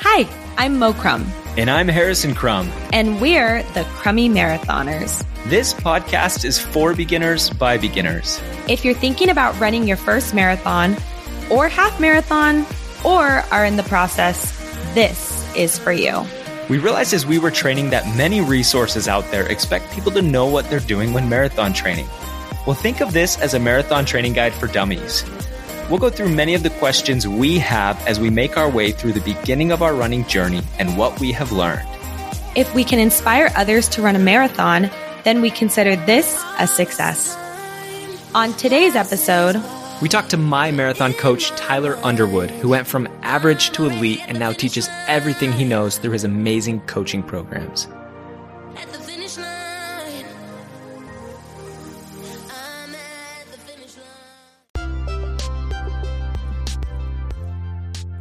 Hi, I'm Mo Crumb, And I'm Harrison Crumb. and we're the Crummy Marathoners. This podcast is for beginners by beginners. If you're thinking about running your first marathon or half marathon or are in the process, this is for you. We realized as we were training that many resources out there expect people to know what they're doing when marathon training. Well, think of this as a marathon training guide for dummies. We'll go through many of the questions we have as we make our way through the beginning of our running journey and what we have learned. If we can inspire others to run a marathon, then we consider this a success. On today's episode, We talked to my marathon coach, Tyler Underwood, who went from average to elite and now teaches everything he knows through his amazing coaching programs.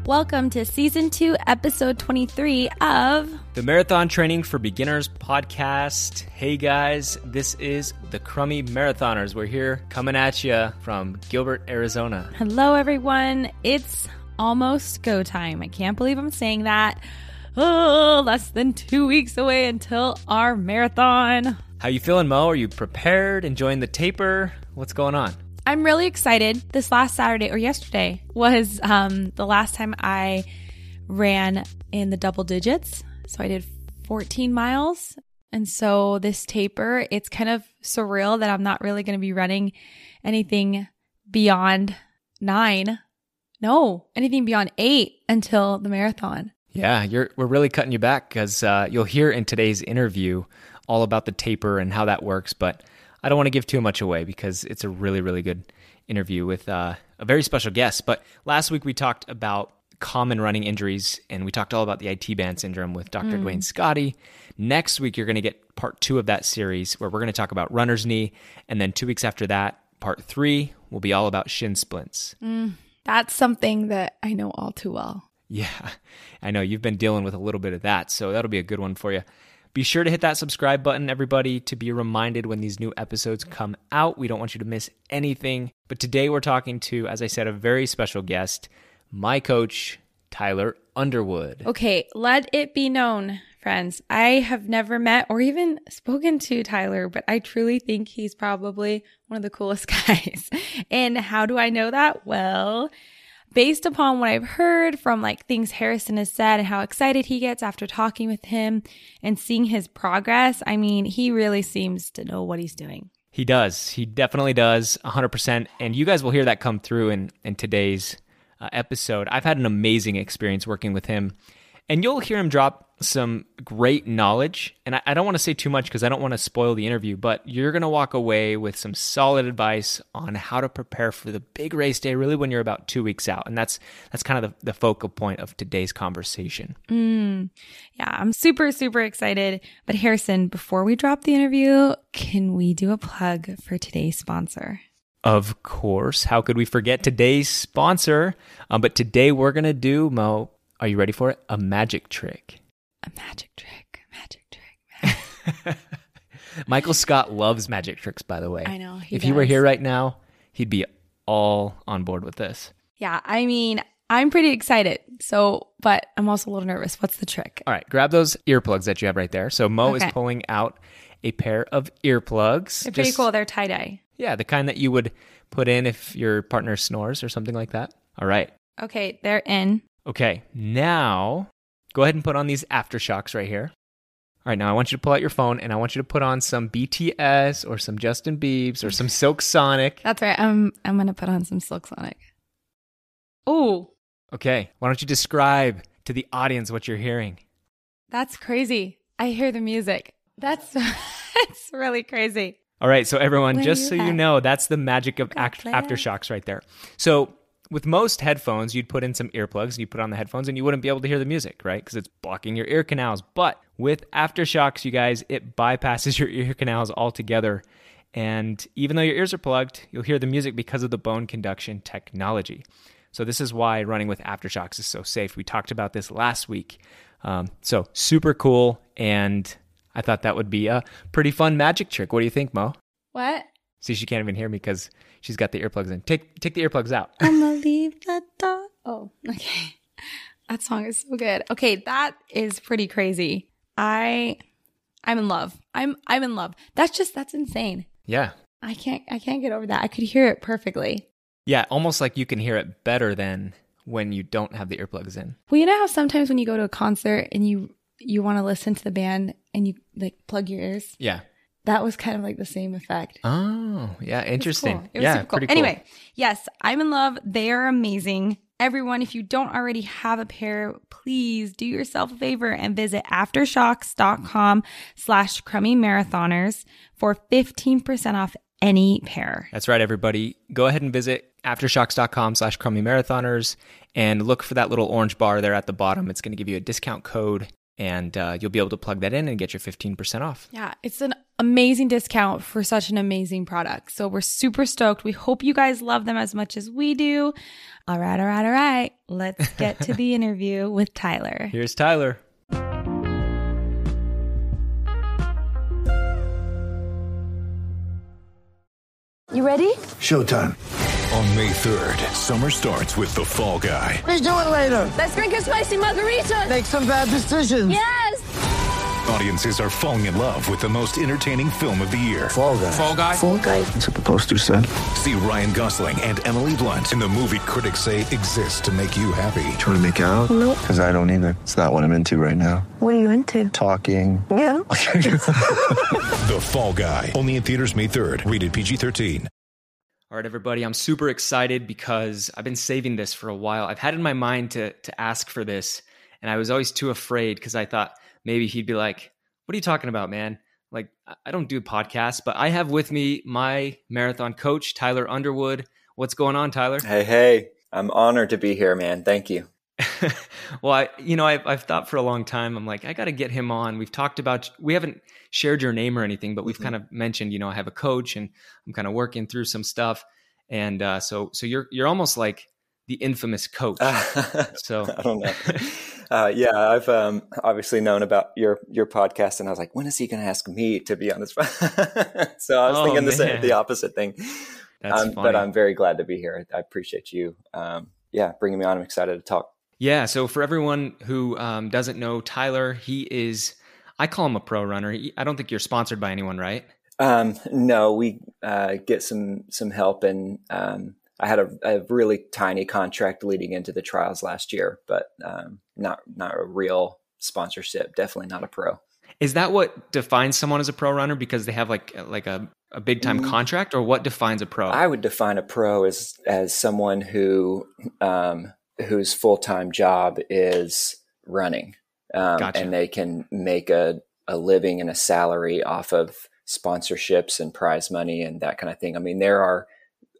Welcome to season two, episode 23 of The Marathon Training for Beginners podcast. Hey guys, this is the Crummy Marathoners. We're here coming at you from Gilbert, Arizona. Hello, everyone. It's almost go time. I can't believe I'm saying that. Oh, less than two weeks away until our marathon. How you feeling, Mo? Are you prepared? Enjoying the taper? What's going on? I'm really excited. This last Saturday or yesterday was um, the last time I ran in the double digits. So I did 14 miles. And so this taper, it's kind of surreal that I'm not really going to be running anything beyond nine. No, anything beyond eight until the marathon. Yeah, you're we're really cutting you back because uh, you'll hear in today's interview all about the taper and how that works. But I don't want to give too much away because it's a really really good interview with uh, a very special guest. But last week we talked about common running injuries and we talked all about the IT band syndrome with Dr. Dwayne Scotty. Next week you're going to get part two of that series where we're going to talk about runner's knee, and then two weeks after that, part three will be all about shin splints. That's something that I know all too well. Yeah, I know you've been dealing with a little bit of that, so that'll be a good one for you. Be sure to hit that subscribe button, everybody, to be reminded when these new episodes come out. We don't want you to miss anything. But today we're talking to, as I said, a very special guest, my coach, Tyler Underwood. Okay, let it be known, friends. I have never met or even spoken to Tyler, but I truly think he's probably one of the coolest guys. and how do I know that? Well, based upon what I've heard from like things Harrison has said and how excited he gets after talking with him and seeing his progress, I mean, he really seems to know what he's doing. He does. He definitely does, 100%. And you guys will hear that come through in, in today's uh, episode. I've had an amazing experience working with him. And you'll hear him drop some great knowledge. And I, I don't want to say too much because I don't want to spoil the interview, but you're going to walk away with some solid advice on how to prepare for the big race day, really when you're about two weeks out. And that's that's kind of the, the focal point of today's conversation. Yeah, I'm super, super excited. But Harrison, before we drop the interview, can we do a plug for today's sponsor? Of course. How could we forget today's sponsor? Um, but today we're going to do, Mo, are you ready for it? A magic trick. A magic trick, magic trick. Magic. Michael Scott loves magic tricks, by the way. I know, he if he were here right now, he'd be all on board with this. Yeah, I mean, I'm pretty excited. So, but I'm also a little nervous. What's the trick? All right, grab those earplugs that you have right there. So Mo Okay. is pulling out a pair of earplugs. They're pretty Just- cool. They're tie dye. Yeah, the kind that you would put in if your partner snores or something like that. All right. Okay, they're in. Okay, now go ahead and put on these AfterShokz right here. All right, now I want you to pull out your phone and I want you to put on some BTS or some Justin Biebs or some Silk Sonic. That's right. I'm I'm gonna put on some Silk Sonic. Ooh, Okay, why don't you describe to the audience what you're hearing? that's crazy. I hear the music. That's that's really crazy. All right, so everyone, Where just you so you know, that's the magic of act- AfterShokz right there. So with most headphones, you'd put in some earplugs and you put on the headphones and you wouldn't be able to hear the music, right? Because it's blocking your ear canals. But with AfterShokz, you guys, it bypasses your ear canals altogether. And even though your ears are plugged, you'll hear the music because of the bone conduction technology. So, this is why running with AfterShokz is so safe. We talked about this last week. Um, so, super cool. And I thought that would be a pretty fun magic trick. What do you think, Mo? What? See, she can't even hear me because she's got the earplugs in. Take take the earplugs out. I'ma leave the door. Oh, okay. That song is so good. Okay, that is pretty crazy. I I'm in love. I'm I'm in love. That's just that's insane. Yeah. I can't I can't get over that. I could hear it perfectly. Yeah, almost like you can hear it better than when you don't have the earplugs in. Well, you know how sometimes when you go to a concert and you you want to listen to the band and you like plug your ears? Yeah. That was kind of like the same effect. Oh, yeah, It was interesting. cool. It was yeah, super cool. pretty cool. Anyway, yes, I'm in love. They are amazing. Everyone, if you don't already have a pair, please do yourself a favor and visit aftershokz.com slash crummy marathoners for 15% off any pair. That's right, everybody. Go ahead and visit aftershokz.com slash crummy marathoners and look for that little orange bar there at the bottom. It's going to give you a discount code and uh, you'll be able to plug that in and get your 15% off. Yeah, it's an amazing discount for such an amazing product. So we're super stoked. We hope you guys love them as much as we do. All right, all right, all right. Let's get to the interview with Tyler. Here's Tyler. You ready? Showtime. On May 3rd, summer starts with The Fall Guy. Let's do it later. Let's drink a spicy margarita. Make some bad decisions. Yes. Audiences are falling in love with the most entertaining film of the year. Fall guy. Fall Guy. Fall guy. That's what the poster said. See Ryan Gosling and Emily Blunt in the movie critics say exists to make you happy. Trying to make it out? Nope. Because I don't either. It's not what I'm into right now. What are you into? Talking. Yeah. The Fall Guy. Only in theaters May 3rd. Rated PG-13. All right, everybody, I'm super excited because I've been saving this for a while. I've had in my mind to to ask for this, and I was always too afraid because I thought maybe he'd be like, "What are you talking about, man? Like, I- don't do podcasts." But I have with me my marathon coach, Tyler Underwood. What's going on, Tyler? Hey, hey, I'm honored to be here, man. Thank you. well, I, you know, I've, I've thought for a long time. I'm like, I got to get him on. We've talked about, we haven't shared your name or anything, but we've kind of mentioned, you know, I have a coach and I'm kind of working through some stuff. And uh, so, so you're you're almost like the infamous coach. so I don't know. Uh, yeah, I've um, obviously known about your your podcast, and I was like, when is he going to ask me to be on this? so I was Oh, thinking the same, the opposite thing. That's Um, funny. but I'm very glad to be here. I appreciate you. Um, yeah, bringing me on. I'm excited to talk. Yeah. So for everyone who um, doesn't know Tyler, he is. I call him a pro runner. I don't think you're sponsored by anyone, right? Um, no, we uh, get some some help, and um, I had a, a really tiny contract leading into the trials last year, but um, not not a real sponsorship. Definitely not a pro. Is that what defines someone as a pro runner because they have like like a, a big time Mm. contract, or what defines a pro? I would define a pro as as someone who um, whose full time job is running, um, Gotcha. and they can make a a living and a salary off of sponsorships and prize money and that kind of thing. I mean, there are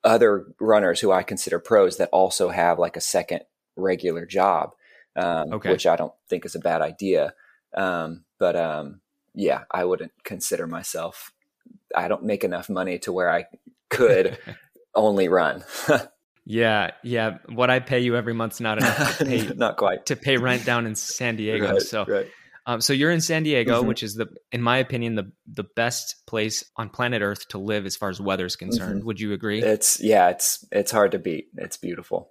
other runners who I consider pros that also have like a second regular job, um, Okay. which I don't think is a bad idea. Um, but um, yeah, I wouldn't consider myself. I don't make enough money to where I could only run. yeah, yeah. What I pay you every month's not enough to pay Not quite. to pay rent down in San Diego. Right, so, right. um, so you're in San Diego, Mhm. which is the, in my opinion, the the best place on planet Earth to live as far as weather is concerned. Mhm. Would you agree? It's yeah, it's it's hard to beat. It's beautiful.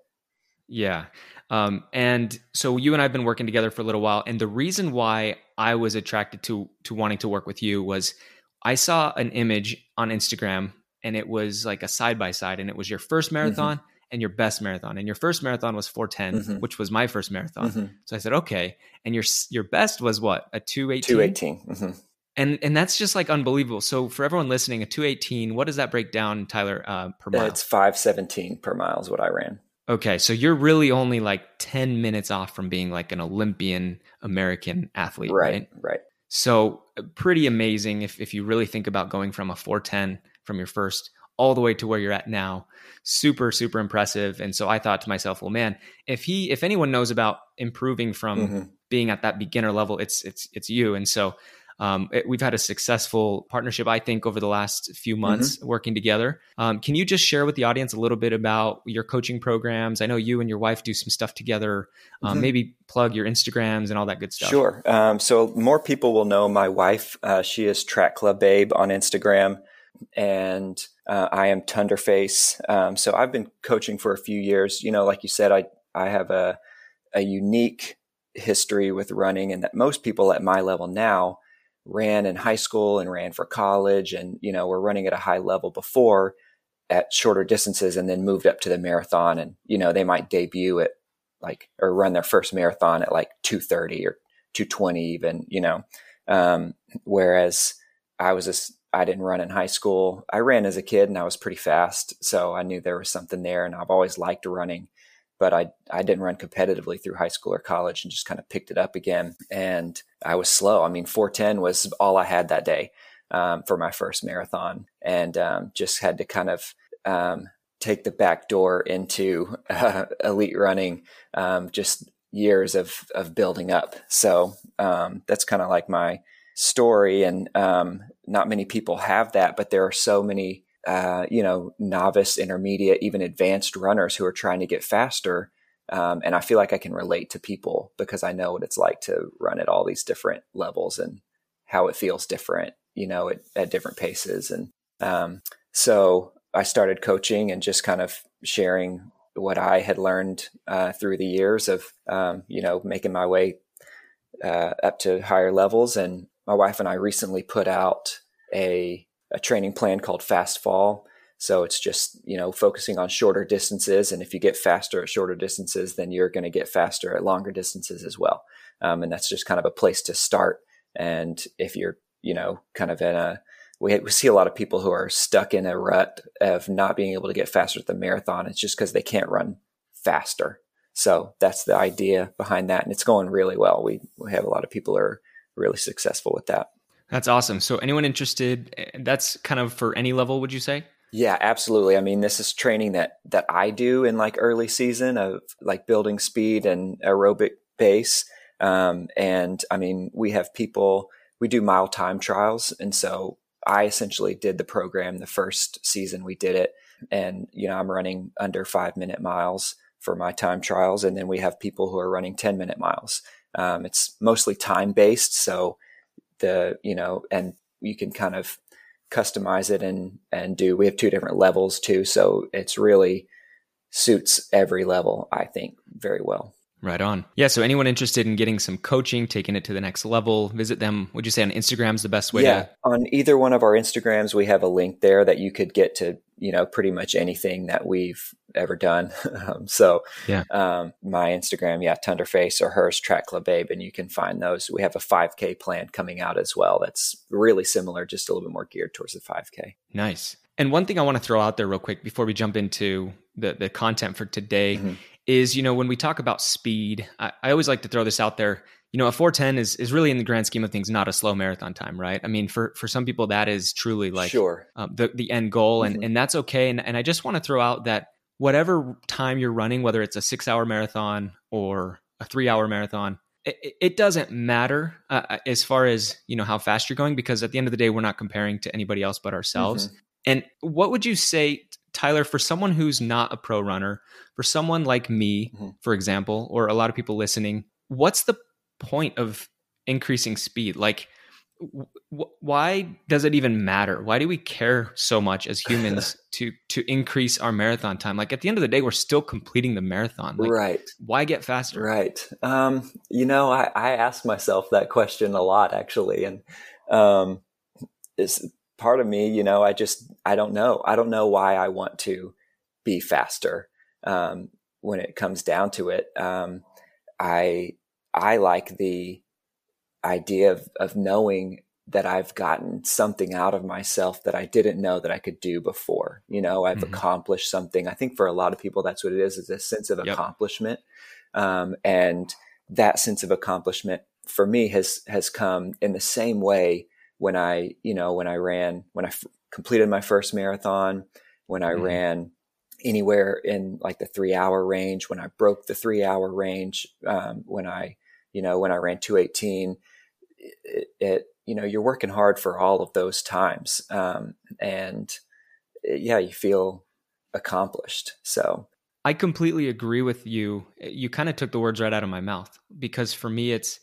Yeah. Um, and so you and I have been working together for a little while. And the reason why I was attracted to to wanting to work with you was I saw an image on Instagram and it was like a side by side and it was your first marathon and your best marathon. And your first marathon was 410, Mhm. which was my first marathon. Mhm. So I said, okay. And your your best was what? A 218? Two eighteen. Mm-hmm. And and that's just like unbelievable. So for everyone listening, a 218, what does that break down, Tyler, uh, per mile? It's five seventeen per mile is what I ran. Okay, so you're really only like 10 minutes off from being like an Olympian American athlete, right? Right, right. So uh, pretty amazing if, if you really think about going from a 410 from your first all the way to where you're at now. Super, super impressive. And so I thought to myself, well, man, if he, if anyone knows about improving from Mm-hmm. being at that beginner level, it's, it's, it's you. And so um, it, we've had a successful partnership, I think, over the last few months working together. Um, can you just share with the audience a little bit about your coaching programs? I know you and your wife do some stuff together. Um, Maybe plug your Instagrams and all that good stuff. Sure. Um, so more people will know my wife. Uh, she is Track Club Babe on Instagram, and uh, I am Tunderface. Um, so I've been coaching for a few years. You know, like you said, I I have a a unique history with running, and that most people at my level now ran in high school and ran for college, and you know, were running at a high level before at shorter distances, and then moved up to the marathon, and you know, they might debut at like or run their first marathon at like 230 or 220 even you know. Um, whereas i was just i didn't run in high school. I ran as a kid and i was pretty fast so i knew there was something there and i've always liked running but i i didn't run competitively through high school or college and just kind of picked it up again. And i was slow. I mean 410 was all i had that day um, for my first marathon. And um, just had to kind of um, take the back door into uh, elite running um, just years of of building up. So um, that's kind of like my story. And um, not many people have that but there are so many uh, you know novice intermediate even advanced runners who are trying to get faster um, and i feel like i can relate to people because i know what it's like to run at all these different levels and how it feels different you know at, at different paces and um, so I started coaching and just kind of sharing what I had learned uh, through the years of, um, you know, making my way uh, up to higher levels. And my wife and I recently put out a, a training plan called Fast Fall. So it's just, you know, focusing on shorter distances. And if you get faster at shorter distances, then you're going to get faster at longer distances as well. Um, and that's just kind of a place to start. And if you're, you know, kind of in a, we, we see a lot of people who are stuck in a rut of not being able to get faster at the marathon. It's just because they can't run faster. So that's the idea behind that. And it's going really well. We, we have a lot of people are really successful with that. That's awesome. So, anyone interested, eh, that's kind of for any level, would you say? Yeah, absolutely. I mean, this is training that that I do in like early season of like building speed and aerobic base. Um, and I mean, we have people. We do mile time trials, and so I essentially did the program the first season we did it, and you know I'm running under five minute miles for my time trials, and then we have people who are running ten minute miles. Um, it's mostly time based, so the you know, and you can kind of customize it and and do. We have two different levels too, so it's really suits every level. I think very well. Right on. Yeah. So, anyone interested in getting some coaching, taking it to the next level, visit them. Would you say on Instagram is the best way yeah, to? on either one of our Instagrams, we have a link there that you could get to, you know, pretty much anything that we've ever done. um, so, Yeah. um, my Instagram, yeah, Tunderface or hers, Track Club Babe, and you can find those. We have a 5K plan coming out as well. That's really similar, just a little bit more geared towards the 5K. Nice. And one thing I want to throw out there real quick before we jump into the, the content for today Mhm. Is, you know, when we talk about speed, I, I always like to throw this out there. You know, a 410 is, is really in the grand scheme of things, not a slow marathon time, right? I mean, for, for some people, that is truly like sure. um, the, the end goal. And, Mhm. and that's okay. And, and I just want to throw out that whatever time you're running, whether it's a six hour marathon or a three hour marathon, it, it- doesn't matter uh, as far as, you know, how fast you're going, because at the end of the day, we're not comparing to anybody else but ourselves. And what would you say, Tyler, for someone who's not a pro runner, for someone like me, Mhm. for example, or a lot of people listening, what's the point of increasing speed? Like, w- why does it even matter? Why do we care so much as humans to to increase our marathon time? Like at the end of the day, we're still completing the marathon. Like, right. why get faster? Right. Um, you know, I, I ask myself that question a lot actually. And um, it's part of me, you know, I just, I don't know. I don't know why I want to be faster um, when it comes down to it. Um, I, I like the idea of, of knowing that I've gotten something out of myself that I didn't know that I could do before. You know, I've Mhm. accomplished something. I think for a lot of people, that's what it is, is a sense of Yep. accomplishment. Um, and that sense of accomplishment for me has, has come in the same way when I, you know, when I ran, when I f- completed my first marathon, when I Mhm. ran anywhere in like the three hour range, when I broke the three hour range, um, when I, you know, when I ran 218, it, it, you know, you're working hard for all of those times. Um, and it- yeah, you feel accomplished. So, I completely agree with you. You kind of took the words right out of my mouth because for me, it's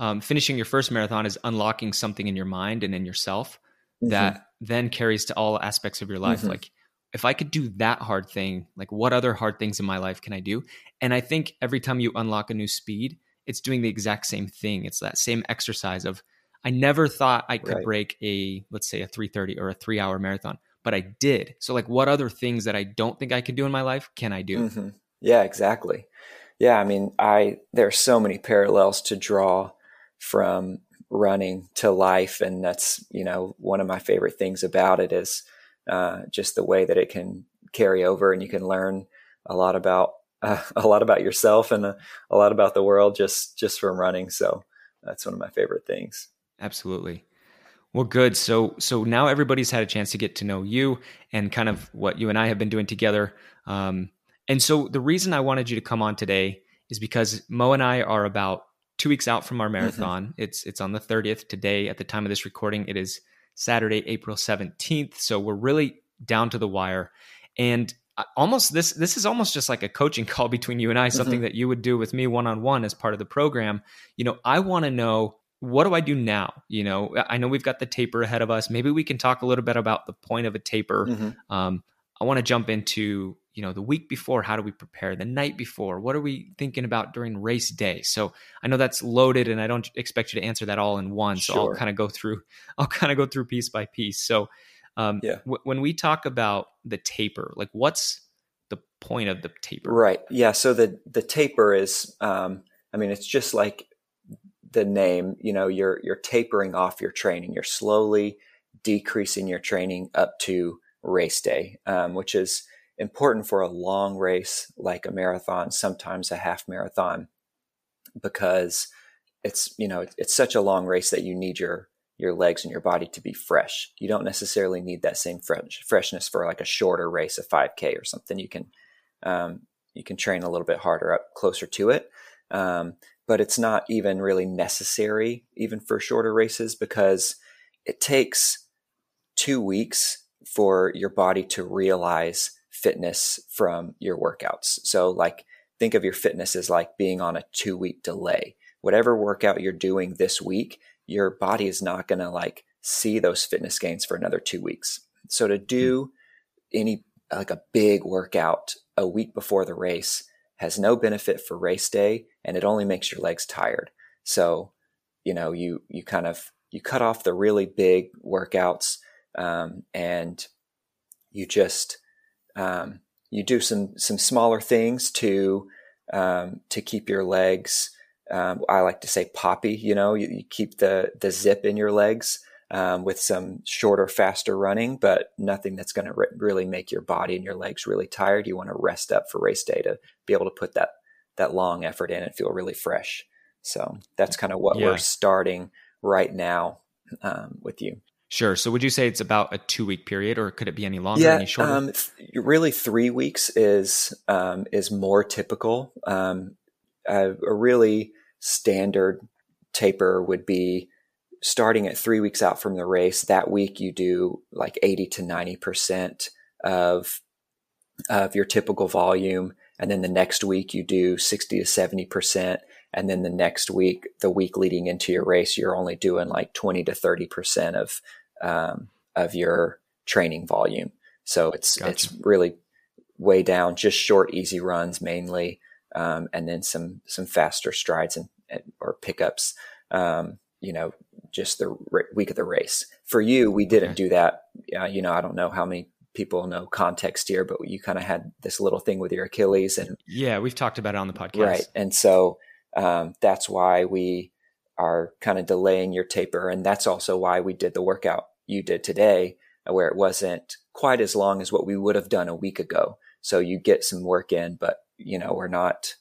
um, finishing your first marathon is unlocking something in your mind and in yourself that then carries to all aspects of your life. Mhm. Like, if I could do that hard thing, like what other hard things in my life can I do? And I think every time you unlock a new speed, it's doing the exact same thing. It's that same exercise of I never thought I could Right. break a let's say a 330 or a 3-hour marathon, but I did. So like what other things that I don't think I could do in my life can I do? Mhm. Yeah, exactly. Yeah, I mean, I there are so many parallels to draw from running to life, and that's you know one of my favorite things about it is uh, just the way that it can carry over, and you can learn a lot about uh, a lot about yourself and a, a lot about the world just just from running. So that's one of my favorite things. Absolutely. Well, good. So, so now everybody's had a chance to get to know you and kind of what you and I have been doing together. Um, and so, the reason I wanted you to come on today is because Mo and I are about two weeks out from our marathon. It's it's on the thirtieth today. At the time of this recording, it is Saturday, April seventeenth. So we're really down to the wire, and almost this this is almost just like a coaching call between you and I. Something that you would do with me one on one as part of the program. You know, I want to know what do I do now? You know, I know we've got the taper ahead of us. Maybe we can talk a little bit about the point of a taper. Mhm. Um, I want to jump into, you know, the week before, how do we prepare? The night before, what are we thinking about during race day? So I know that's loaded and I don't expect you to answer that all in one. So I'll kind of go through, I'll kind of go through piece by piece. So um, Yeah. w- when we talk about the taper, like what's the point of the taper? Right. Yeah. So the the taper is, um, I mean, it's just like the name. You know, you're you're tapering off your training. You're slowly decreasing your training up to race day, um, which is important for a long race like a marathon, sometimes a half marathon, because it's you know it's such a long race that you need your your legs and your body to be fresh. You don't necessarily need that same fresh, freshness for like a shorter race, a 5K or something. You can um, you can train a little bit harder up closer to it. Um, but it's not even really necessary, even for shorter races, because it takes two weeks for your body to realize fitness from your workouts. So, like, think of your fitness as like being on a two week delay. Whatever workout you're doing this week, your body is not going to like see those fitness gains for another two weeks. So, to do any like a big workout a week before the race has no benefit for race day and it only makes your legs tired. So, you know, you, you kind of, you cut off the really big workouts, um, and you just, um, you do some, some smaller things to, um, to keep your legs, um, I like to say poppy, you know, you, you keep the, the zip in your legs, um, with some shorter, faster running, but nothing that's going to re- really make your body and your legs really tired. You want to rest up for race day to be able to put that that long effort in and feel really fresh. So that's kind of what Yeah. we're starting right now um, with you. Sure. So would you say it's about a two week period or could it be any longer, any shorter? Um, th- really, three weeks is um, is more typical. Um, a, a really standard taper would be starting at three weeks out from the race. That week, you do like eighty to ninety percent of of your typical volume, and then the next week you do sixty to seventy percent. And then the next week, the week leading into your race, you're only doing like 20 to 30% of, um, of your training volume. So it's, Gotcha. it's really way down, just short, easy runs mainly. Um, and then some, some faster strides and, and or pickups, um, you know, just the r- week of the race. For you, we didn't Okay. do that. Uh, you know, I don't know how many people know context here, but you kind of had this little thing with your Achilles and yeah, we've talked about it on the podcast. Right. And so um, that's why we are kind of delaying your taper. And that's also why we did the workout you did today, where it wasn't quite as long as what we would have done a week ago. So you get some work in, but you know, we're not,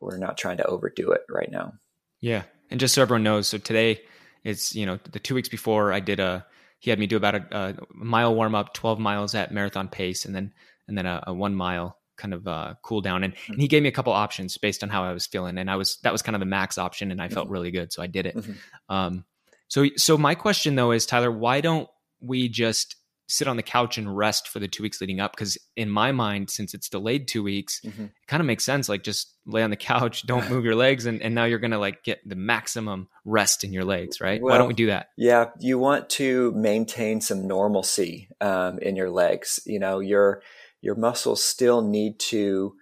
we're not trying to overdo it right now. Yeah. And just so everyone knows, so today it's, you know, the two weeks before I did a he had me do about a, a mile warm up, 12 miles at marathon pace, and then and then a, a one mile kind of uh, cool down. And, Mm-hmm. and he gave me a couple options based on how I was feeling, and I was that was kind of the max option, and I Mm-hmm. felt really good, so I did it. Um, so so my question though is Tyler, why don't we just sit on the couch and rest for the two weeks leading up? Because in my mind, since it's delayed two weeks, Mm-hmm. it kind of makes sense. Like just lay on the couch, don't move your legs, and, and now you're gonna like get the maximum rest in your legs, right? why don't we do that? Yeah, you want to maintain some normalcy um, in your legs. You know, your your muscles still need to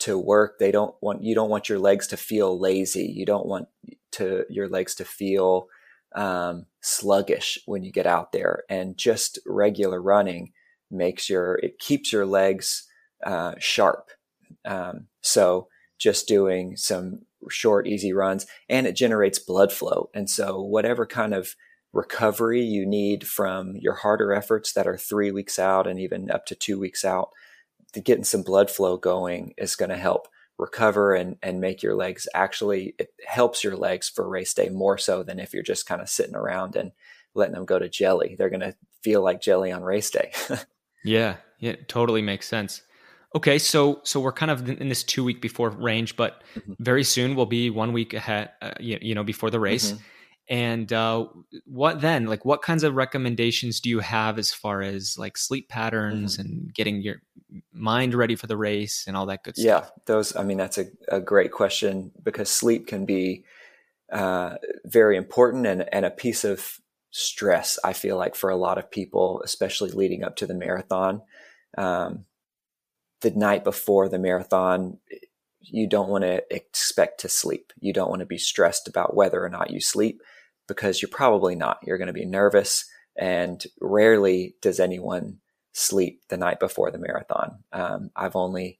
to work. They don't want you don't want your legs to feel lazy. You don't want to your legs to feel um, sluggish when you get out there. And just regular running makes your it keeps your legs uh, sharp. Um, so just doing some short, easy runs, and it generates blood flow. And so whatever kind of recovery you need from your harder efforts that are three weeks out and even up to two weeks out, getting some blood flow going is going to help recover and, and make your legs actually, it helps your legs for race day more so than if you're just kind of sitting around and letting them go to jelly. They're going to feel like jelly on race day. Yeah, yeah, it totally makes sense. Okay, so so we're kind of in this two week before range, but very soon we'll be one week ahead, uh, you, you know, before the race. Mhm. And uh, what then? Like, what kinds of recommendations do you have as far as like sleep patterns and getting your mind ready for the race and all that good Yeah, stuff? Yeah, those. I mean, that's a, a great question because sleep can be uh, very important and, and a piece of stress. I feel like for a lot of people, especially leading up to the marathon, um, the night before the marathon, you don't want to expect to sleep. You don't want to be stressed about whether or not you sleep because you're probably not. You're going to be nervous, and rarely does anyone sleep the night before the marathon. Um, I've only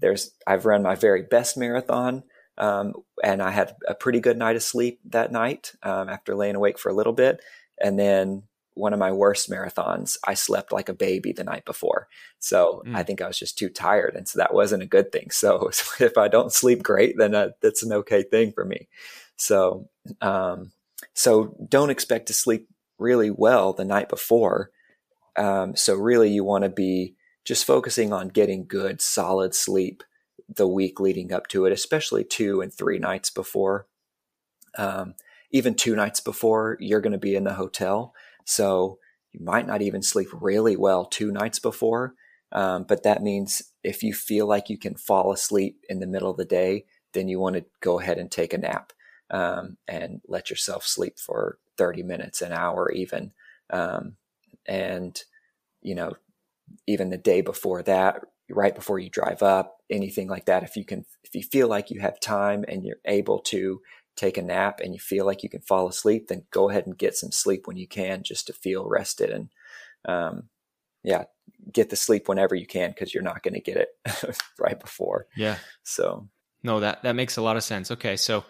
there's I've run my very best marathon, um, and I had a pretty good night of sleep that night um, after laying awake for a little bit, and then one of my worst marathons, I slept like a baby the night before. So Mm. I think I was just too tired, and so that wasn't a good thing. So if I don't sleep great, then uh, that's an okay thing for me. So um, so don't expect to sleep really well the night before. Um, so really, you want to be just focusing on getting good, solid sleep the week leading up to it, especially two and three nights before. Um, even two nights before, you're going to be in the hotel. So you might not even sleep really well two nights before. Um, but that means if you feel like you can fall asleep in the middle of the day, then you want to go ahead and take a nap um, and let yourself sleep for 30 minutes, an hour, even. Um, and, you know, even the day before that, right before you drive up, anything like that, if you can, if you feel like you have time and you're able to take a nap and you feel like you can fall asleep, then go ahead and get some sleep when you can just to feel rested and, um, yeah, get the sleep whenever you can because you're not going to get it right before. Yeah. So, No, that that makes a lot of sense. Okay, so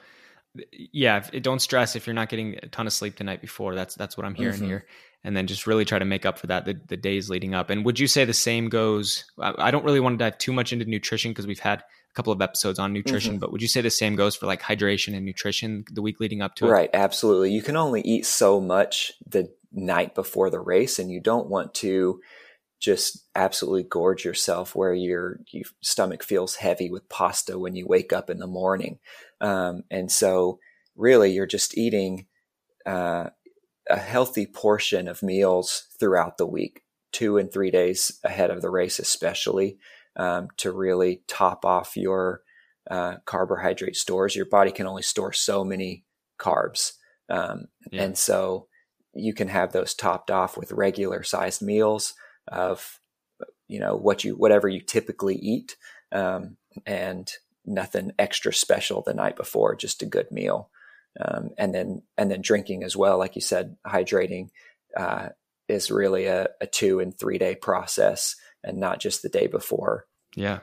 yeah, don't stress if you're not getting a ton of sleep the night before. That's that's what I'm hearing Mhm. here, and then just really try to make up for that the, the days leading up. And would you say the same goes? I, I don't really want to dive too much into nutrition because we've had a couple of episodes on nutrition, Mm-hmm. but would you say the same goes for like hydration and nutrition the week leading up to it? Right, absolutely. You can only eat so much the night before the race, and you don't want to just absolutely gorge yourself where your, your stomach feels heavy with pasta when you wake up in the morning. Um, and so, really, you're just eating uh, a healthy portion of meals throughout the week, two and three days ahead of the race, especially um, to really top off your uh, carbohydrate stores. Your body can only store so many carbs. Um, Yeah. And so you can have those topped off with regular sized meals of, you know, what you, whatever you typically eat. Um, and nothing extra special the night before, just a good meal. Um, and then, and then drinking as well. Like you said, hydrating, uh, is really a, a two and three day process and not just the day before. Yeah.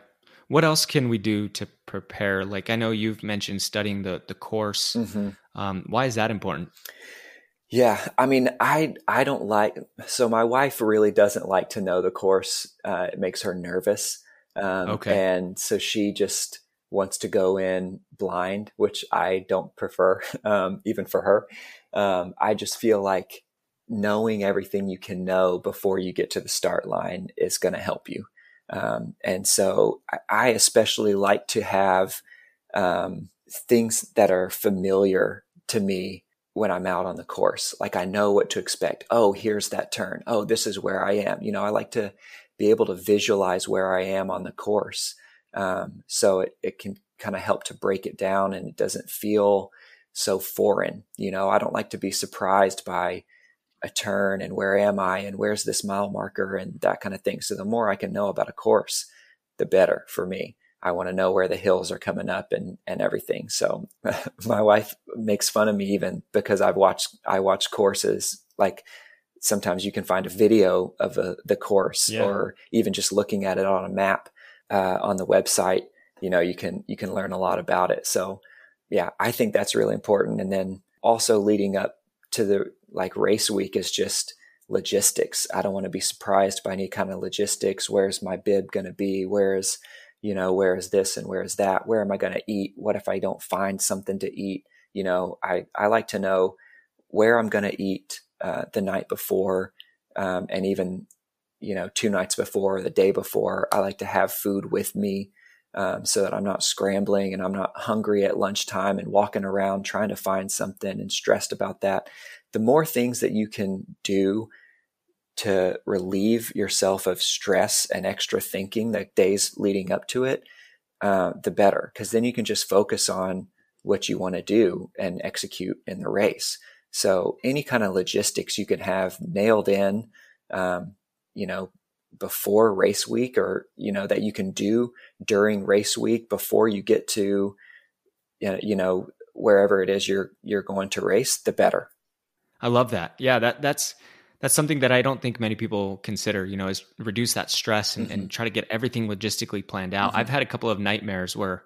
What else can we do to prepare? Like I know you've mentioned studying the the course. Mm-hmm. Um, why is that important? Yeah, I mean, I I don't like. So my wife really doesn't like to know the course. Uh, it makes her nervous. Um, Okay. and so she just wants to go in blind, which I don't prefer, um, even for her. Um, I just feel like knowing everything you can know before you get to the start line is going to help you. Um, and so I, I, especially like to have um, things that are familiar to me when I'm out on the course. Like I know what to expect. Oh, here's that turn. Oh, this is where I am. You know, I like to be able to visualize where I am on the course. Um, so it, it can kind of help to break it down and it doesn't feel so foreign. You know, I don't like to be surprised by a turn and where am I and where's this mile marker and that kind of thing. So the more I can know about a course, the better for me. I want to know where the hills are coming up and, and everything. So my wife makes fun of me even because I've watched, I watch courses like sometimes you can find a video of a, the course yeah. or even just looking at it on a map uh, on the website. You know, you can, you can learn a lot about it. So yeah, I think that's really important. And then also leading up to the like race week is just logistics. I don't want to be surprised by any kind of logistics. Where's my bib going to be? Where's, you know, where is this and where is that? Where am I going to eat? What if I don't find something to eat? You know, I, I like to know where I'm going to eat uh, the night before um, and even, you know, two nights before, or the day before. I like to have food with me um, so that I'm not scrambling and I'm not hungry at lunchtime and walking around trying to find something and stressed about that. The more things that you can do to relieve yourself of stress and extra thinking the days leading up to it, uh, the better, because then you can just focus on what you want to do and execute in the race. So any kind of logistics you can have nailed in, um, you know, before race week or, you know, that you can do during race week before you get to, you know, wherever it is you're, you're going to race, the better. I love that. Yeah. That that's, that's something that I don't think many people consider, you know, is reduce that stress and, mm-hmm. and try to get everything logistically planned out. Mm-hmm. I've had a couple of nightmares where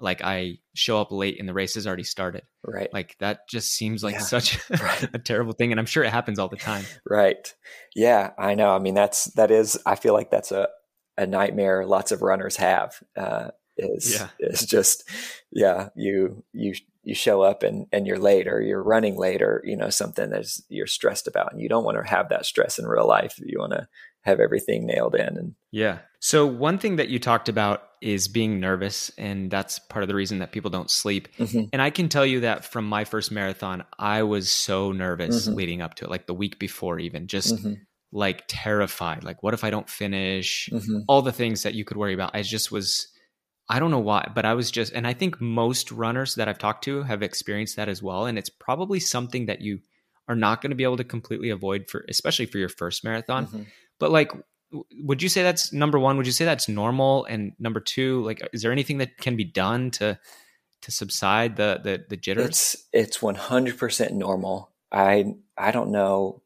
like I show up late and the race has already started. Right. Like that just seems like yeah. such a terrible thing. And I'm sure it happens all the time. Right. Yeah, I know. I mean, that's, that is, I feel like that's a, a nightmare lots of runners have, uh, is, yeah. is just, yeah, you, you, you show up and, and you're late or you're running late or, you know, something that you're stressed about and you don't want to have that stress in real life. You want to have everything nailed in. And yeah. So one thing that you talked about is being nervous. And that's part of the reason that people don't sleep. Mm-hmm. And I can tell you that from my first marathon, I was so nervous mm-hmm. leading up to it, like the week before, even just mm-hmm. like terrified. Like, what if I don't finish? Mm-hmm. All the things that you could worry about. I just was, I don't know why, but I was just, and I think most runners that I've talked to have experienced that as well. And it's probably something that you are not going to be able to completely avoid for, especially for your first marathon. Mm-hmm. But like, would you say that's number one? Would you say that's normal? And number two, like, is there anything that can be done to to subside the the, the jitters? It's it's one hundred percent normal. I I don't know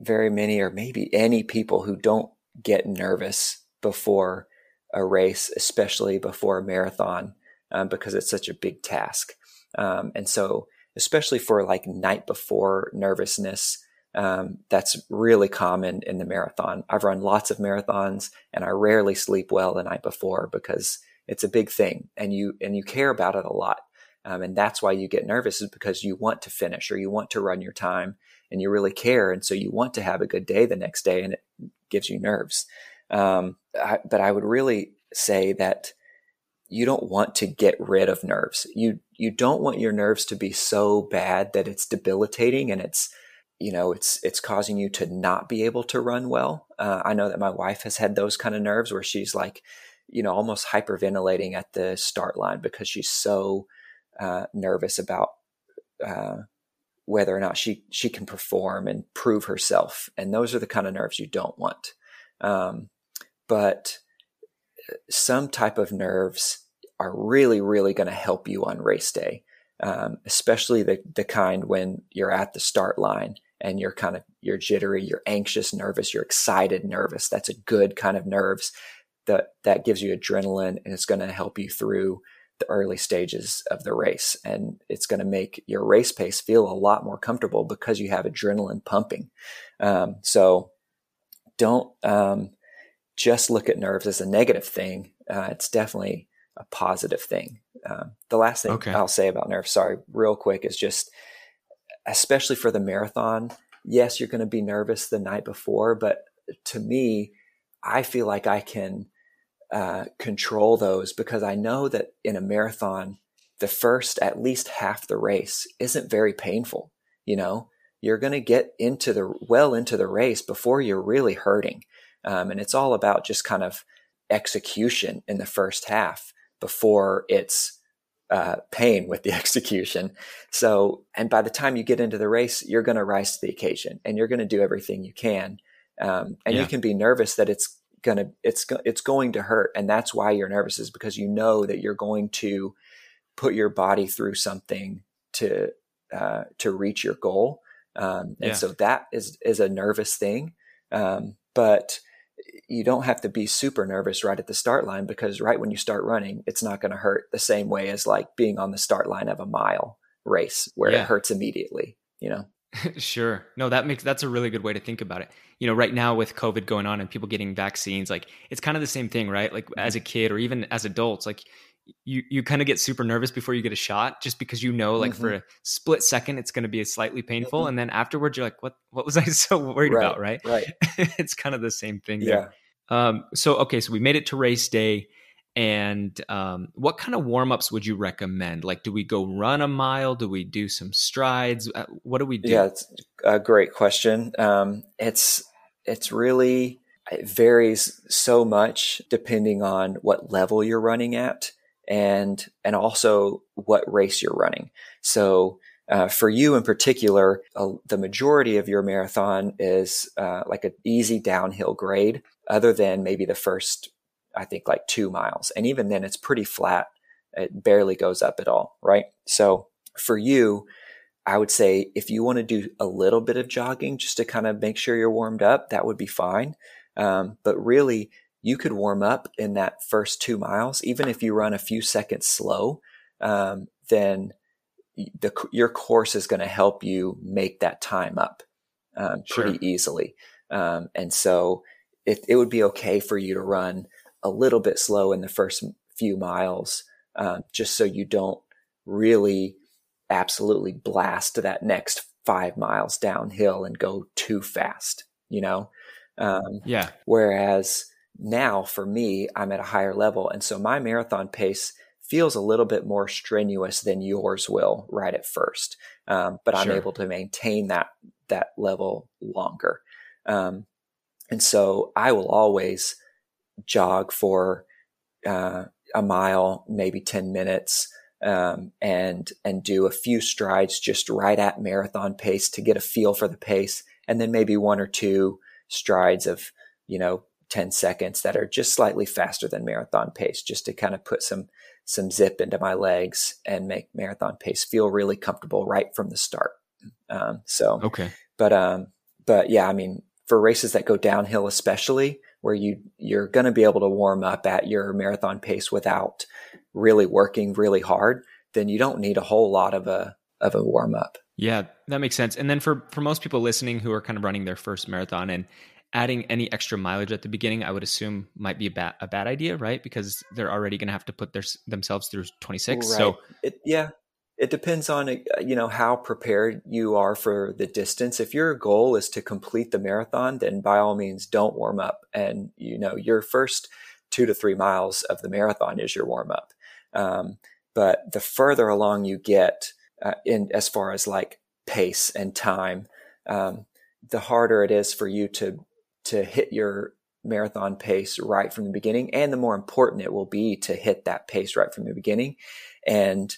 very many or maybe any people who don't get nervous before a race, especially before a marathon, um, because it's such a big task. Um, and so, especially for like night before nervousness, um, that's really common in the marathon. I've run lots of marathons and I rarely sleep well the night before because it's a big thing and you, and you care about it a lot. Um, and that's why you get nervous is because you want to finish or you want to run your time and you really care. And so you want to have a good day the next day and it gives you nerves. Um, I, but I would really say that you don't want to get rid of nerves. You, you don't want your nerves to be so bad that it's debilitating and it's, you know, it's it's causing you to not be able to run well. Uh, I know that my wife has had those kind of nerves where she's like, you know, almost hyperventilating at the start line because she's so uh, nervous about uh, whether or not she she can perform and prove herself. And those are the kind of nerves you don't want. Um, but uh, some type of nerves are really, really going to help you on race day. Um, especially the, the kind when you're at the start line and you're kind of you're jittery, you're anxious, nervous, you're excited, nervous. That's a good kind of nerves that that gives you adrenaline and it's going to help you through the early stages of the race and it's going to make your race pace feel a lot more comfortable because you have adrenaline pumping. Um, so don't um, just look at nerves as a negative thing. Uh, it's definitely a positive thing. Um, the last thing okay. I'll say about nerves, sorry, real quick, is just especially for the marathon, yes, you're going to be nervous the night before, but to me, I feel like I can uh, control those because I know that in a marathon, the first at least half the race isn't very painful. You know, you're going to get into the well into the race before you're really hurting. Um, and it's all about just kind of execution in the first half before it's uh, pain with the execution. So, and by the time you get into the race, you're going to rise to the occasion and you're going to do everything you can. Um, and yeah. you can be nervous that it's gonna, it's, it's going to hurt. And that's why you're nervous is because you know that you're going to put your body through something to, uh, to reach your goal. Um, and yeah. so that is, is a nervous thing. Um, but you don't have to be super nervous right at the start line because right when you start running, it's not going to hurt the same way as like being on the start line of a mile race where yeah. it hurts immediately, you know? sure. No, that makes that's a really good way to think about it. You know, right now with COVID going on and people getting vaccines, like it's kind of the same thing, right? Like as a kid or even as adults, like you you kind of get super nervous before you get a shot just because you know like mm-hmm. for a split second it's going to be slightly painful mm-hmm. and then afterwards you're like what what was i so worried right, about? Right? right. It's kind of the same thing yeah. There. um so okay so we made it to race day and um what kind of warm-ups would you recommend? Like do we go run a mile? Do we do some strides? Uh, what do we do? Yeah it's a great question. Um it's it's really it varies so much depending on what level you're running at and and also what race you're running. So uh, for you in particular, uh, the majority of your marathon is uh, like an easy downhill grade, other than maybe the first, I think, like two miles, and even then it's pretty flat. It barely goes up at all, right? So for you, I would say if you want to do a little bit of jogging just to kind of make sure you're warmed up, that would be fine. Um, but really, you could warm up in that first two miles, even if you run a few seconds slow, um, then the, your course is going to help you make that time up um, pretty sure. easily. Um, and so it, it would be okay for you to run a little bit slow in the first few miles, um, just so you don't really absolutely blast that next five miles downhill and go too fast, you know? Um, yeah. Whereas now for me, I'm at a higher level. And so my marathon pace feels a little bit more strenuous than yours will right at first. Um, but I'm able to maintain that, that level longer. Um, and so I will always jog for, uh, a mile, maybe 10 minutes, um, and, and do a few strides just right at marathon pace to get a feel for the pace. And then maybe one or two strides of, you know, 10 seconds that are just slightly faster than marathon pace just to kind of put some some zip into my legs and make marathon pace feel really comfortable right from the start. Um, so okay. but um but yeah i mean for races that go downhill especially where you you're going to be able to warm up at your marathon pace without really working really hard then you don't need a whole lot of a of a warm up. Yeah that makes sense. And then for for most people listening who are kind of running their first marathon and adding any extra mileage at the beginning, I would assume might be a bad a bad idea, right? Because they're already going to have to put their themselves through 26. Right. So it, yeah, it depends on uh, you know how prepared you are for the distance. If your goal is to complete the marathon, then by all means don't warm up, and you know your first two to three miles of the marathon is your warm up. Um, but the further along you get uh, in as far as like pace and time, um, the harder it is for you to to hit your marathon pace right from the beginning. And the more important it will be to hit that pace right from the beginning and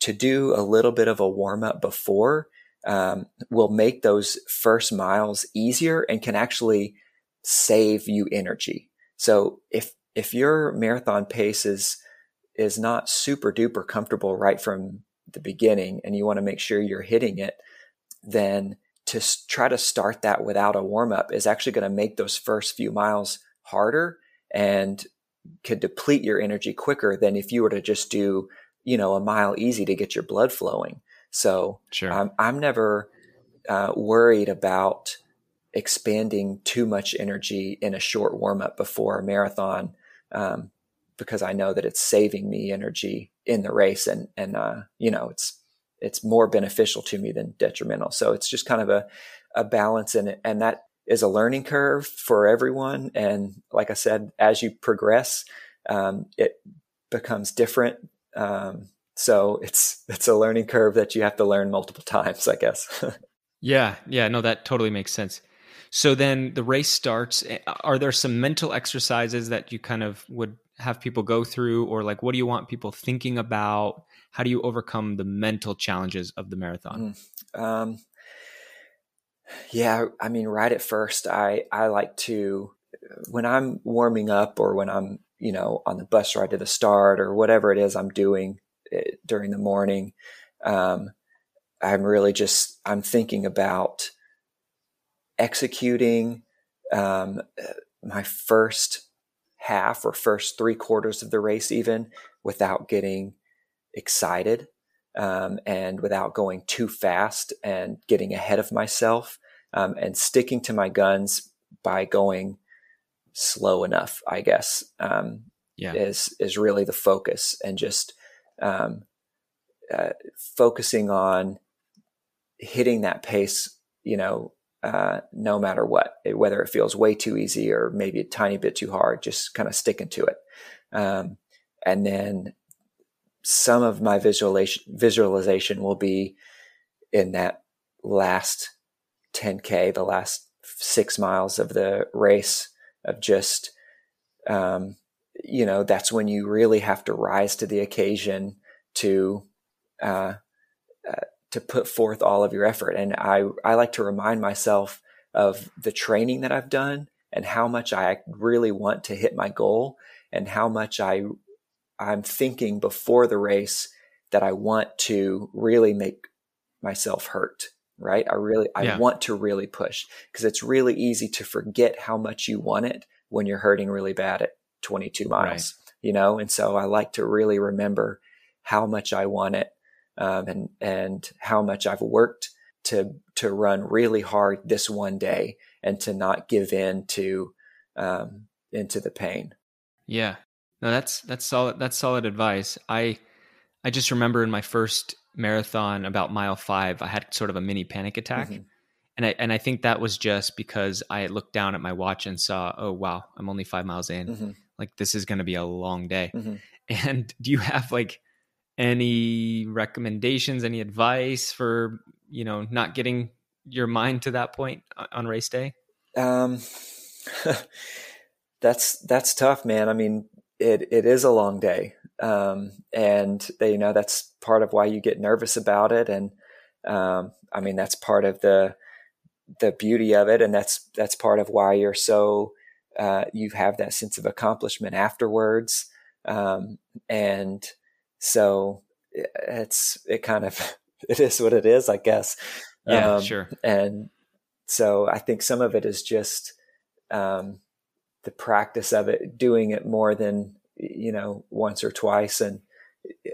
to do a little bit of a warm up before um, will make those first miles easier and can actually save you energy. So if, if your marathon pace is, is not super duper comfortable right from the beginning and you want to make sure you're hitting it, then to try to start that without a warm up is actually going to make those first few miles harder and could deplete your energy quicker than if you were to just do, you know, a mile easy to get your blood flowing. So sure. I'm, I'm never uh, worried about expanding too much energy in a short warm up before a marathon um, because I know that it's saving me energy in the race and and uh, you know it's it's more beneficial to me than detrimental. So it's just kind of a, a balance in it. And that is a learning curve for everyone. And like I said, as you progress, um, it becomes different. Um, so it's, it's a learning curve that you have to learn multiple times, I guess. yeah. Yeah. No, that totally makes sense. So then the race starts. Are there some mental exercises that you kind of would have people go through, or like what do you want people thinking about? How do you overcome the mental challenges of the marathon? Mm, um, yeah, I mean, right at first, I I like to when I'm warming up or when I'm you know on the bus ride to the start or whatever it is I'm doing eh, during the morning. Um, I'm really just I'm thinking about executing um, my first half or first three quarters of the race, even without getting excited um, and without going too fast and getting ahead of myself um, and sticking to my guns by going slow enough, I guess, um, yeah. is, is really the focus and just um, uh, focusing on hitting that pace, you know, uh, no matter what, whether it feels way too easy or maybe a tiny bit too hard, just kind of sticking to it. Um, and then some of my visualization visualization will be in that last 10k, the last six miles of the race of just, um, you know, that's when you really have to rise to the occasion to, uh, uh, to put forth all of your effort. And I, I like to remind myself of the training that I've done and how much I really want to hit my goal and how much I I'm thinking before the race that I want to really make myself hurt, right? I really, I yeah. want to really push because it's really easy to forget how much you want it when you're hurting really bad at 22 miles, right. you know? And so I like to really remember how much I want it um, and, and how much I've worked to, to run really hard this one day and to not give in to, um, into the pain. Yeah. No, that's that's solid. That's solid advice. I I just remember in my first marathon, about mile five, I had sort of a mini panic attack, mm-hmm. and I and I think that was just because I looked down at my watch and saw, oh wow, I'm only five miles in. Mm-hmm. Like this is going to be a long day. Mm-hmm. And do you have like any recommendations, any advice for you know not getting your mind to that point on race day? Um, that's that's tough, man. I mean, it it is a long day, um, and they, you know that's part of why you get nervous about it, and um, I mean that's part of the the beauty of it, and that's that's part of why you're so uh, you have that sense of accomplishment afterwards, um, and so it's it kind of it is what it is, I guess. Yeah, um, sure. And so I think some of it is just um, the practice of it, doing it more than you know once or twice, and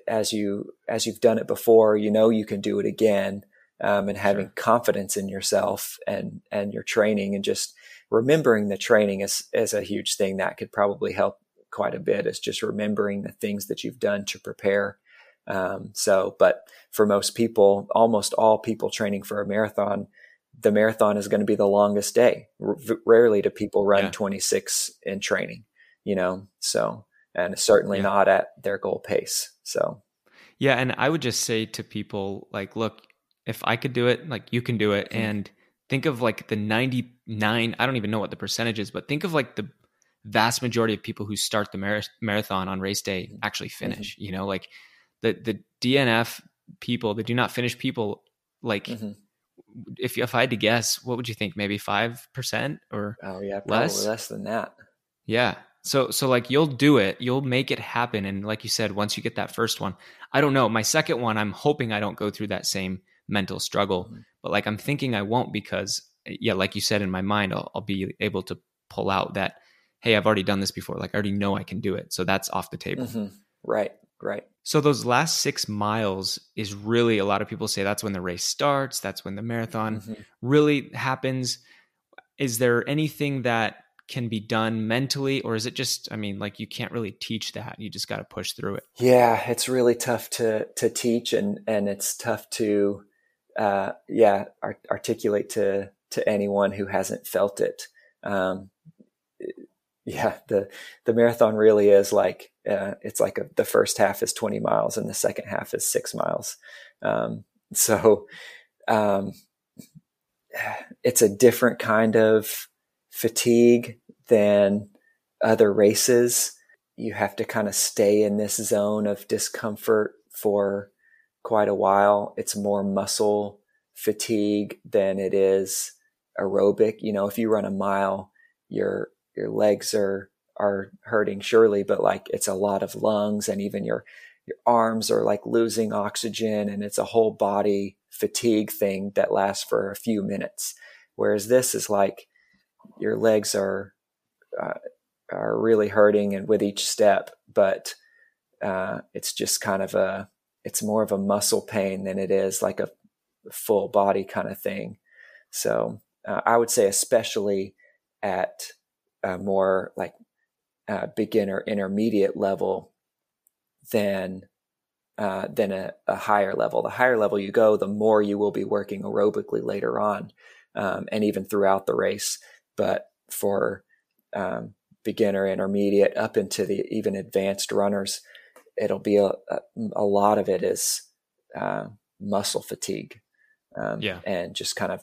as you as you've done it before, you know you can do it again, um, and having sure. confidence in yourself and and your training, and just remembering the training is is a huge thing that could probably help quite a bit. Is just remembering the things that you've done to prepare. Um, so, but for most people, almost all people training for a marathon, the marathon is going to be the longest day. R- rarely do people run yeah. 26 in training, you know, so, and certainly yeah. not at their goal pace. So, yeah. And I would just say to people, like, look, if I could do it, like, you can do it. Mm-hmm. And think of like the 99, I don't even know what the percentage is, but think of like the vast majority of people who start the mar- marathon on race day mm-hmm. actually finish, mm-hmm. you know, like the, the DNF people, the do not finish people, like, mm-hmm if if I had to guess, what would you think? Maybe five percent or oh yeah, probably less? less than that. Yeah. So so like you'll do it, you'll make it happen, and like you said, once you get that first one, I don't know. My second one, I'm hoping I don't go through that same mental struggle, mm-hmm. but like I'm thinking I won't because yeah, like you said in my mind, I'll, I'll be able to pull out that hey, I've already done this before. Like I already know I can do it, so that's off the table. Mm-hmm. Right. Right. So those last six miles is really a lot of people say that's when the race starts. That's when the marathon mm-hmm. really happens. Is there anything that can be done mentally, or is it just, I mean, like you can't really teach that. You just got to push through it. Yeah, it's really tough to to teach, and and it's tough to, uh, yeah, art- articulate to to anyone who hasn't felt it. Um, yeah, the the marathon really is like uh, it's like a, the first half is twenty miles and the second half is six miles. Um, so um, it's a different kind of fatigue than other races. You have to kind of stay in this zone of discomfort for quite a while. It's more muscle fatigue than it is aerobic. You know, if you run a mile, your your legs are are hurting surely, but like it's a lot of lungs and even your your arms are like losing oxygen and it's a whole body fatigue thing that lasts for a few minutes. Whereas this is like your legs are uh, are really hurting and with each step, but uh, it's just kind of a it's more of a muscle pain than it is like a full body kind of thing. So uh, I would say, especially at a more like uh, beginner intermediate level than uh, than a, a, higher level. The higher level you go, the more you will be working aerobically later on, um, and even throughout the race. But for um, beginner, intermediate, up into the even advanced runners, it'll be a, a, a lot of it is uh, muscle fatigue, um, yeah, and just kind of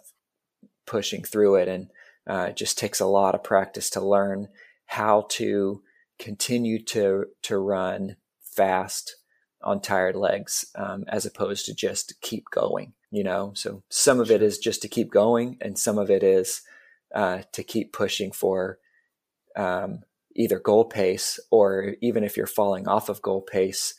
pushing through it. And uh, it just takes a lot of practice to learn how to continue to to run fast on tired legs um, as opposed to just keep going you know? So some of it is just to keep going and some of it is uh, to keep pushing for um, either goal pace or even if you're falling off of goal pace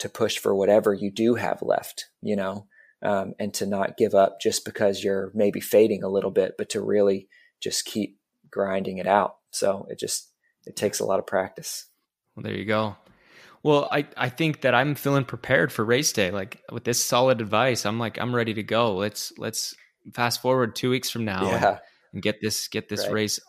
to push for whatever you do have left you know um, and to not give up just because you're maybe fading a little bit, but to really just keep grinding it out. So it just it takes a lot of practice. Well, there you go. Well, I, I think that I'm feeling prepared for race day. Like with this solid advice, I'm like I'm ready to go. Let's let's fast forward two weeks from now yeah. and, and, get this get this right. race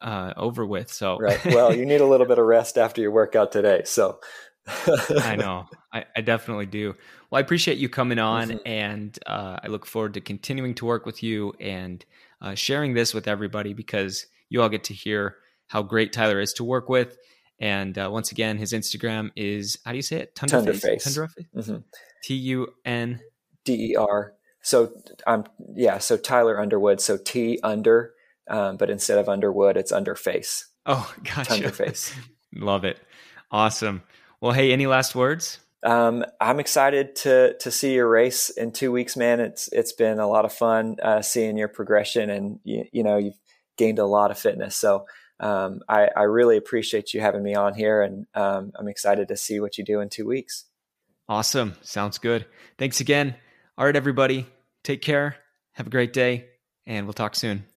uh, over with. So right. Well, you need a little bit of rest after your workout today. So I know. I, I, definitely do. Well, I appreciate you coming on, and uh, I look forward to continuing to work with you and uh, sharing this with everybody because you all get to hear how great Tyler is to work with. And uh, once again, his Instagram is how do you say it? Tunderface. Tunderface. Mm-hmm. T U N D E R. So I'm um, yeah. So Tyler Underwood. So T under, um, but instead of Underwood, it's Underface. Oh, gotcha. Tunderface. Love it. Awesome. Well, hey, any last words? Um, I'm excited to to see your race in two weeks, man. It's it's been a lot of fun uh, seeing your progression, and you, you, know you've gained a lot of fitness. So um, I, I, really appreciate you having me on here, and um, I'm excited to see what you do in two weeks. Awesome, sounds good. Thanks again. All right, everybody, take care. Have a great day, and we'll talk soon.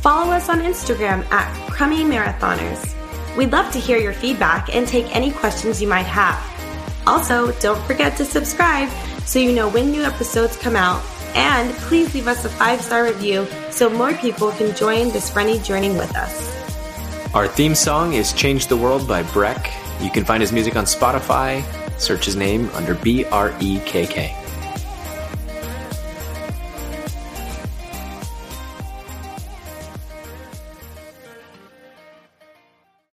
Follow us on Instagram at Crummy Marathoners. We'd love to hear your feedback and take any questions you might have. Also, don't forget to subscribe so you know when new episodes come out. And please leave us a five star review so more people can join this running journey with us. Our theme song is Change the World by Brekk. You can find his music on Spotify. Search his name under B R E K K.